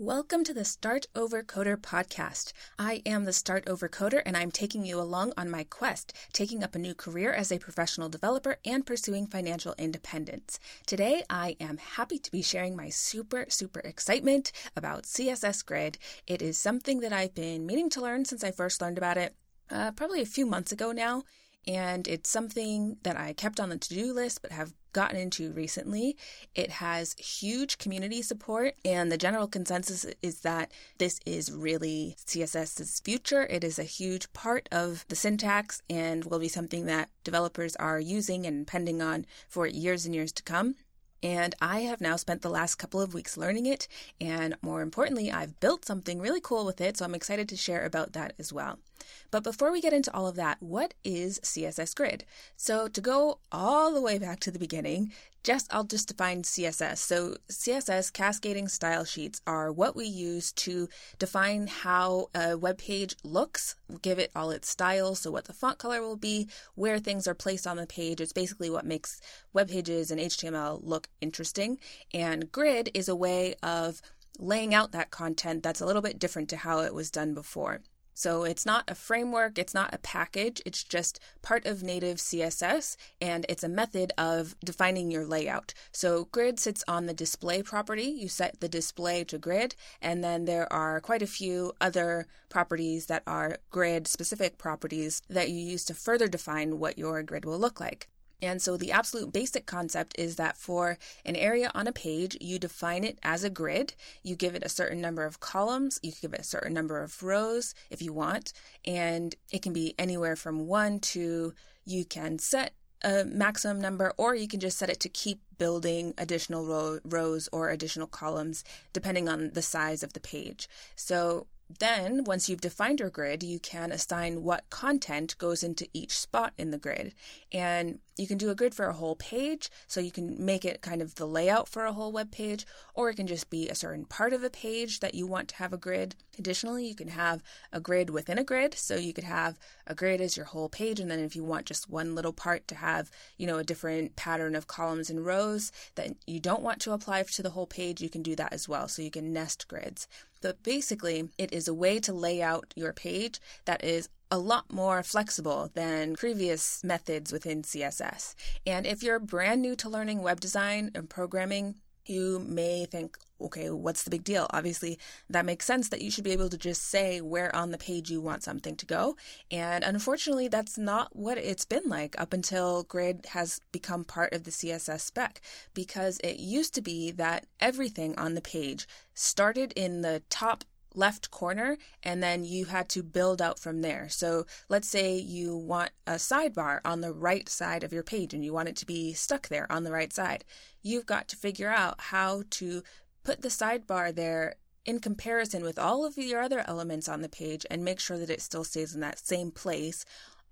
Welcome to the Start Over Coder podcast. I am the Start Over Coder and I'm taking you along on my quest, taking up a new career as a professional developer and pursuing financial independence. Today, I am happy to be sharing my super, super excitement about CSS Grid. It is something that I've been meaning to learn since I first learned about it, uh, probably a few months ago now and it's something that I kept on the to do list but have gotten into recently. It has huge community support, and the general consensus is that this is really CSS's future. It is a huge part of the syntax and will be something that developers are using and depending on for years and years to come. And I have now spent the last couple of weeks learning it. And more importantly, I've built something really cool with it. So I'm excited to share about that as well. But before we get into all of that, what is CSS Grid? So to go all the way back to the beginning, just I'll just define CSS. So CSS cascading style sheets are what we use to define how a web page looks, give it all its styles, so what the font color will be, where things are placed on the page. It's basically what makes web pages and HTML look interesting. And grid is a way of laying out that content that's a little bit different to how it was done before. So it's not a framework, it's not a package, it's just part of native CSS and it's a method of defining your layout. So grid sits on the display property. You set the display to grid, and then there are quite a few other properties that are grid specific properties that you use to further define what your grid will look like. And so the absolute basic concept is that for an area on a page, you define it as a grid. You give it a certain number of columns, you give it a certain number of rows if you want, and it can be anywhere from one to you can set a maximum number, or you can just set it to keep building additional row, rows or additional columns depending on the size of the page. So then, once you've defined your grid, you can assign what content goes into each spot in the grid. And you can do a grid for a whole page, so you can make it kind of the layout for a whole web page, or it can just be a certain part of a page that you want to have a grid. Additionally, you can have a grid within a grid, so you could have a grid as your whole page, and then if you want just one little part to have, you know, a different pattern of columns and rows that you don't want to apply to the whole page, you can do that as well. So you can nest grids. But basically, it is a way to lay out your page that is a lot more flexible than previous methods within CSS. And if you're brand new to learning web design and programming, you may think, okay, what's the big deal? Obviously, that makes sense that you should be able to just say where on the page you want something to go. And unfortunately, that's not what it's been like up until Grid has become part of the CSS spec, because it used to be that everything on the page started in the top left corner and then you had to build out from there. So let's say you want a sidebar on the right side of your page and you want it to be stuck there on the right side. You've got to figure out how to put the sidebar there in comparison with all of your other elements on the page and make sure that it still stays in that same place,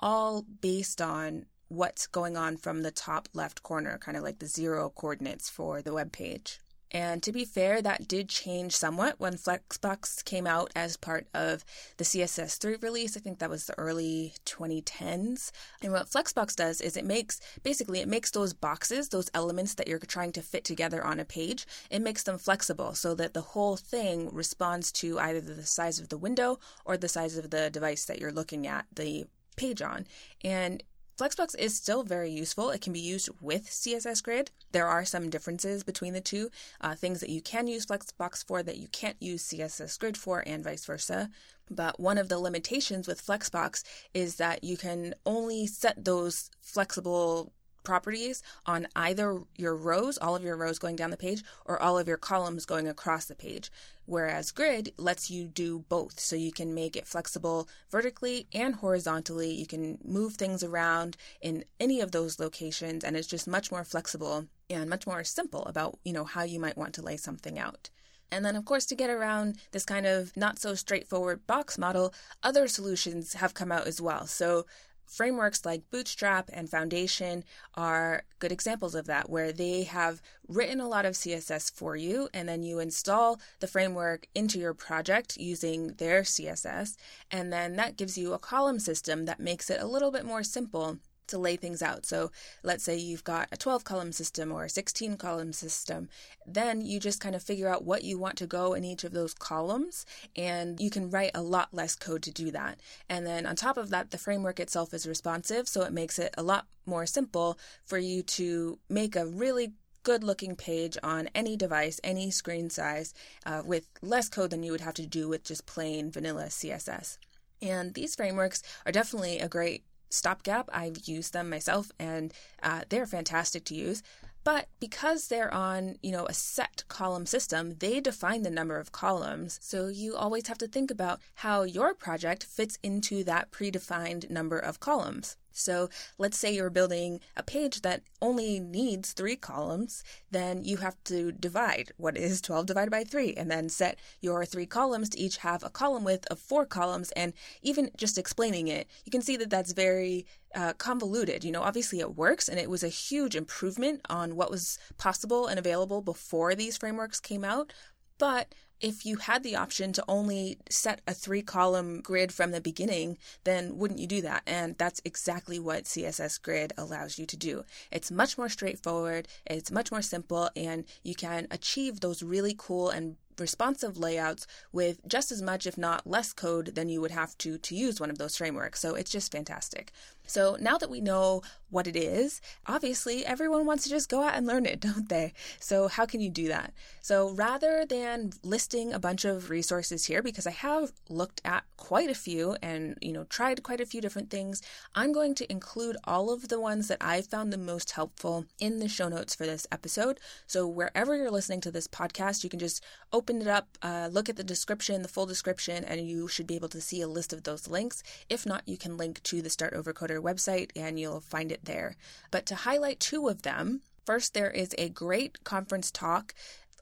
all based on what's going on from the top left corner, kind of like the zero coordinates for the web page. And to be fair, that did change somewhat when Flexbox came out as part of the CSS3 release. I think that was the early 2010s. And what Flexbox does is it makes basically it makes those boxes, those elements that you're trying to fit together on a page, it makes them flexible so that the whole thing responds to either the size of the window or the size of the device that you're looking at the page on. And Flexbox is still very useful. It can be used with CSS Grid. There are some differences between the two, uh, things that you can use Flexbox for that you can't use CSS Grid for, and vice versa. But one of the limitations with Flexbox is that you can only set those flexible properties on either your rows, all of your rows going down the page, or all of your columns going across the page. Whereas grid lets you do both. So you can make it flexible vertically and horizontally. You can move things around in any of those locations, and it's just much more flexible and much more simple about, you know, how you might want to lay something out. And then, of course, to get around this kind of not so straightforward box model, other solutions have come out as well. So, frameworks like Bootstrap and Foundation are good examples of that, where they have written a lot of CSS for you, and then you install the framework into your project using their CSS, and then that gives you a column system that makes it a little bit more simple to lay things out. So let's say you've got a 12 column system or a 16 column system, then you just kind of figure out what you want to go in each of those columns and you can write a lot less code to do that. And then on top of that, the framework itself is responsive, so it makes it a lot more simple for you to make a really good looking page on any device, any screen size, uh, with less code than you would have to do with just plain vanilla CSS. And these frameworks are definitely a great stopgap. I've used them myself and uh, they're fantastic to use. But because they're on, you know, a set column system, they define the number of columns. So you always have to think about how your project fits into that predefined number of columns. So let's say you're building a page that only needs three columns, then you have to divide what is 12 divided by 3 and then set your three columns to each have a column width of four columns. And even just explaining it, you can see that that's very uh, convoluted. You know, obviously it works and it was a huge improvement on what was possible and available before these frameworks came out. But if you had the option to only set a three column grid from the beginning, then wouldn't you do that? And that's exactly what CSS Grid allows you to do. It's much more straightforward, it's much more simple, and you can achieve those really cool and responsive layouts with just as much, if not less code than you would have to to use one of those frameworks. So it's just fantastic. So now that we know what it is, obviously everyone wants to just go out and learn it, don't they? So how can you do that? So rather than listing a bunch of resources here, because I have looked at quite a few and you know tried quite a few different things, I'm going to include all of the ones that I found the most helpful in the show notes for this episode. So wherever you're listening to this podcast, you can just open it up, uh, look at the description, the full description, and you should be able to see a list of those links. If not, you can link to the Start Over Coder website and you'll find it there. But to highlight two of them, First, there is a great conference talk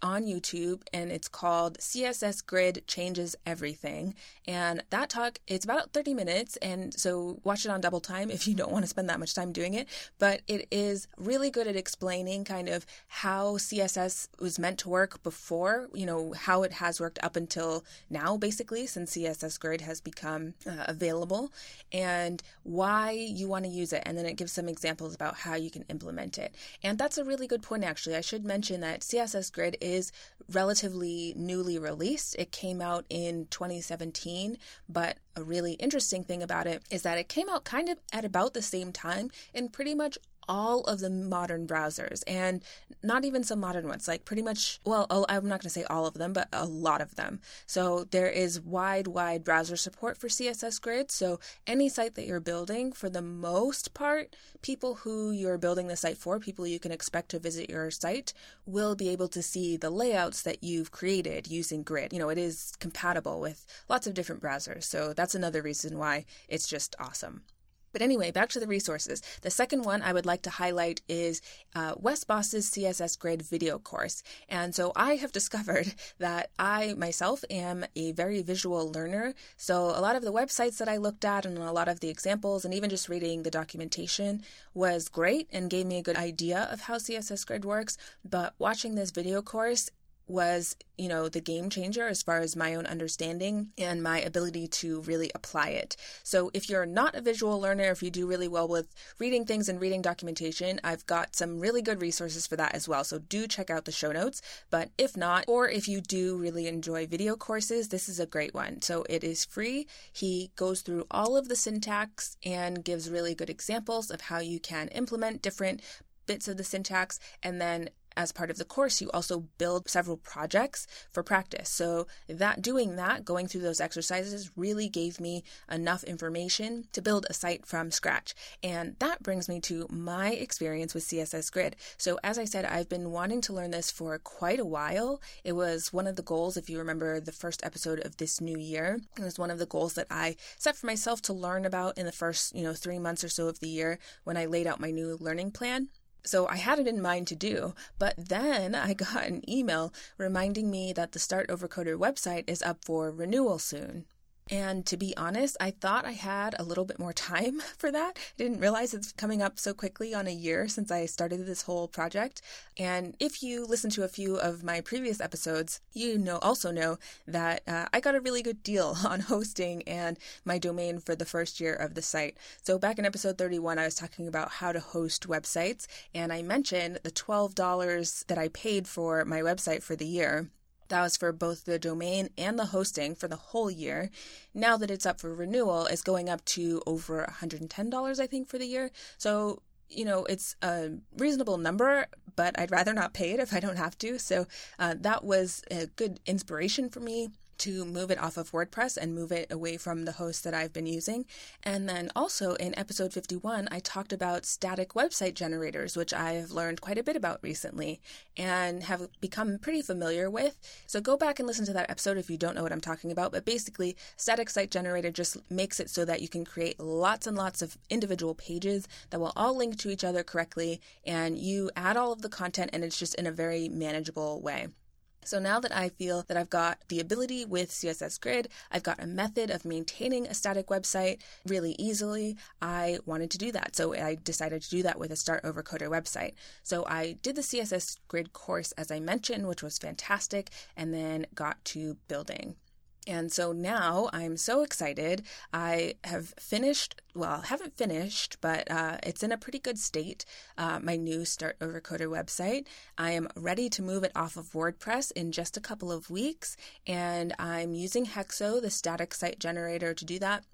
on YouTube and it's called CSS Grid Changes Everything. And that talk, it's about 30 minutes. And so watch it on double time if you don't want to spend that much time doing it. But it is really good at explaining kind of how CSS was meant to work before, you know, how it has worked up until now, basically, since CSS Grid has become uh, available and why you want to use it. And then it gives some examples about how you can implement it. And that's a really good point, actually. I should mention that CSS Grid is relatively newly released. It came out in 2017, but a really interesting thing about it is that it came out kind of at about the same time in pretty much all of the modern browsers and not even some modern ones, like pretty much, well, oh, I'm not going to say all of them, but a lot of them. So there is wide, wide browser support for CSS Grid. So any site that you're building, for the most part, people who you're building the site for, people you can expect to visit your site, will be able to see the layouts that you've created using Grid. You know, it is compatible with lots of different browsers. So that's another reason why it's just awesome. But anyway, back to the resources. The second one I would like to highlight is uh, Wes Bos's CSS Grid video course. And so I have discovered that I myself am a very visual learner. So a lot of the websites that I looked at and a lot of the examples and even just reading the documentation was great and gave me a good idea of how CSS Grid works. But watching this video course, was, you know, the game changer as far as my own understanding and my ability to really apply it. So, if you're not a visual learner, if you do really well with reading things and reading documentation, I've got some really good resources for that as well. So, do check out the show notes. But if not, or if you do really enjoy video courses, this is a great one. So, it is free. He goes through all of the syntax and gives really good examples of how you can implement different bits of the syntax and then as part of the course, you also build several projects for practice. So that doing that, going through those exercises really gave me enough information to build a site from scratch. And that brings me to my experience with CSS Grid. So as I said, I've been wanting to learn this for quite a while. It was one of the goals, if you remember the first episode of this new year, it was one of the goals that I set for myself to learn about in the first, you know, three months or so of the year when I laid out my new learning plan. So I had it in mind to do, but then I got an email reminding me that the Start Over Coder website is up for renewal soon. And to be honest, I thought I had a little bit more time for that. I didn't realize it's coming up so quickly on a year since I started this whole project. And if you listen to a few of my previous episodes, you know also know that uh, I got a really good deal on hosting and my domain for the first year of the site. So back in episode 31, I was talking about how to host websites, and I mentioned the $12 that I paid for my website for the year. That was for both the domain and the hosting for the whole year. Now that it's up for renewal, it's going up to over $110, I think, for the year. So, you know, it's a reasonable number, but I'd rather not pay it if I don't have to. So uh, that was a good inspiration for me to move it off of WordPress and move it away from the host that I've been using. And then also in episode 51, I talked about static website generators, which I've learned quite a bit about recently and have become pretty familiar with. So go back and listen to that episode if you don't know what I'm talking about. But basically, static site generator just makes it so that you can create lots and lots of individual pages that will all link to each other correctly. And you add all of the content, and it's just in a very manageable way. So now that I feel that I've got the ability with CSS Grid, I've got a method of maintaining a static website really easily, I wanted to do that. So I decided to do that with a Start Over Coder website. So I did the CSS Grid course as I mentioned, which was fantastic, and then got to building. And so now I'm so excited. I have finished, well, I haven't finished, but uh, it's in a pretty good state. Uh, my new Start Over Coder website. I am ready to move it off of WordPress in just a couple of weeks. And I'm using Hexo, the static site generator, to do that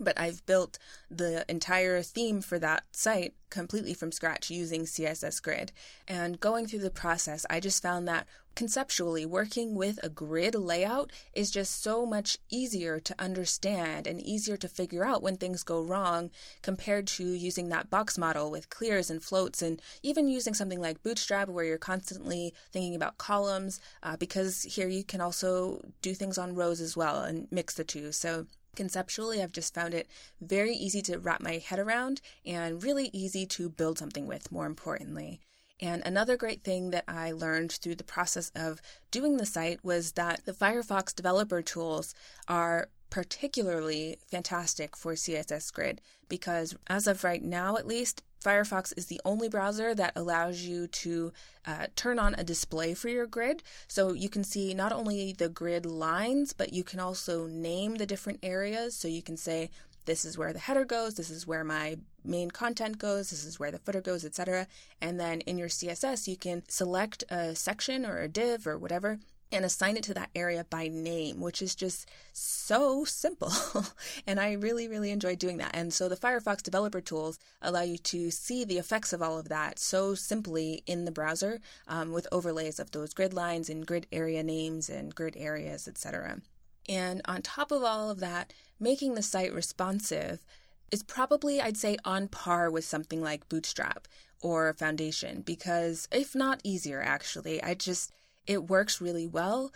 but I've built the entire theme for that site completely from scratch using CSS Grid. And going through the process, I just found that conceptually working with a grid layout is just so much easier to understand and easier to figure out when things go wrong compared to using that box model with clears and floats and even using something like Bootstrap where you're constantly thinking about columns uh, because here you can also do things on rows as well and mix the two. So Conceptually, I've just found it very easy to wrap my head around and really easy to build something with, more importantly. And another great thing that I learned through the process of doing the site was that the Firefox developer tools are particularly fantastic for CSS Grid because, as of right now at least, Firefox is the only browser that allows you to uh, turn on a display for your grid. So you can see not only the grid lines, but you can also name the different areas. So you can say, this is where the header goes, this is where my main content goes, this is where the footer goes, etc. And then in your CSS, you can select a section or a div or whatever and assign it to that area by name, which is just so simple. and I really, really enjoy doing that. And so the Firefox developer tools allow you to see the effects of all of that so simply in the browser um, with overlays of those grid lines and grid area names and grid areas, etc. And on top of all of that, making the site responsive is probably, I'd say, on par with something like Bootstrap or Foundation, because if not easier, actually, I just it works really well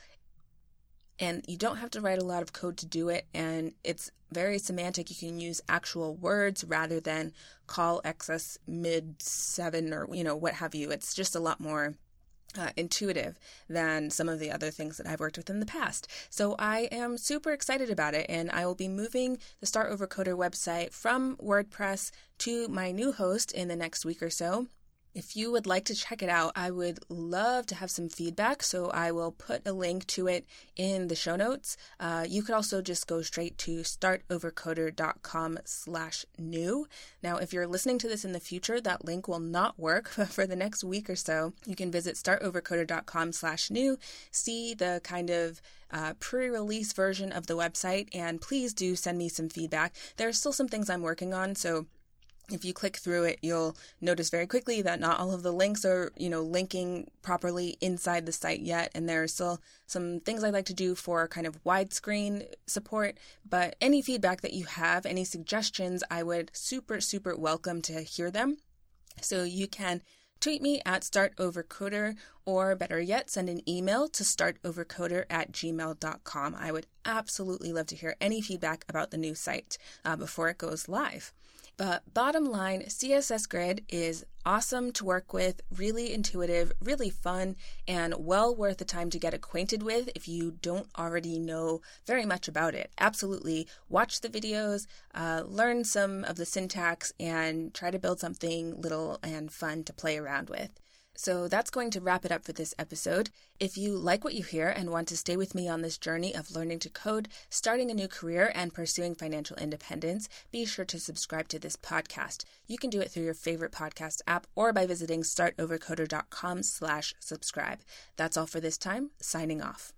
and you don't have to write a lot of code to do it and it's very semantic. You can use actual words rather than call xs mid 7 or you know what have you. It's just a lot more uh, intuitive than some of the other things that I've worked with in the past. So I am super excited about it, and I will be moving the Start Over Coder website from WordPress to my new host in the next week or so. If you would like to check it out, I would love to have some feedback, so I will put a link to it in the show notes. Uh, you could also just go straight to startovercoder.com slash new. Now, if you're listening to this in the future, that link will not work for the next week or so. You can visit startovercoder.com slash new, see the kind of uh, pre release version of the website, and please do send me some feedback. There are still some things I'm working on, so if you click through it, you'll notice very quickly that not all of the links are, you know, linking properly inside the site yet. And there are still some things I'd like to do for kind of widescreen support. But any feedback that you have, any suggestions, I would super, super welcome to hear them. So you can tweet me at startovercoder or better yet, send an email to startovercoder at gmail.com. I would absolutely love to hear any feedback about the new site uh, before it goes live. But bottom line, CSS Grid is awesome to work with, really intuitive, really fun, and well worth the time to get acquainted with if you don't already know very much about it. Absolutely watch the videos, uh, learn some of the syntax, and try to build something little and fun to play around with. So that's going to wrap it up for this episode. If you like what you hear and want to stay with me on this journey of learning to code, starting a new career, and pursuing financial independence, be sure to subscribe to this podcast. You can do it through your favorite podcast app or by visiting startovercoder.com slash subscribe. That's all for this time. Signing off.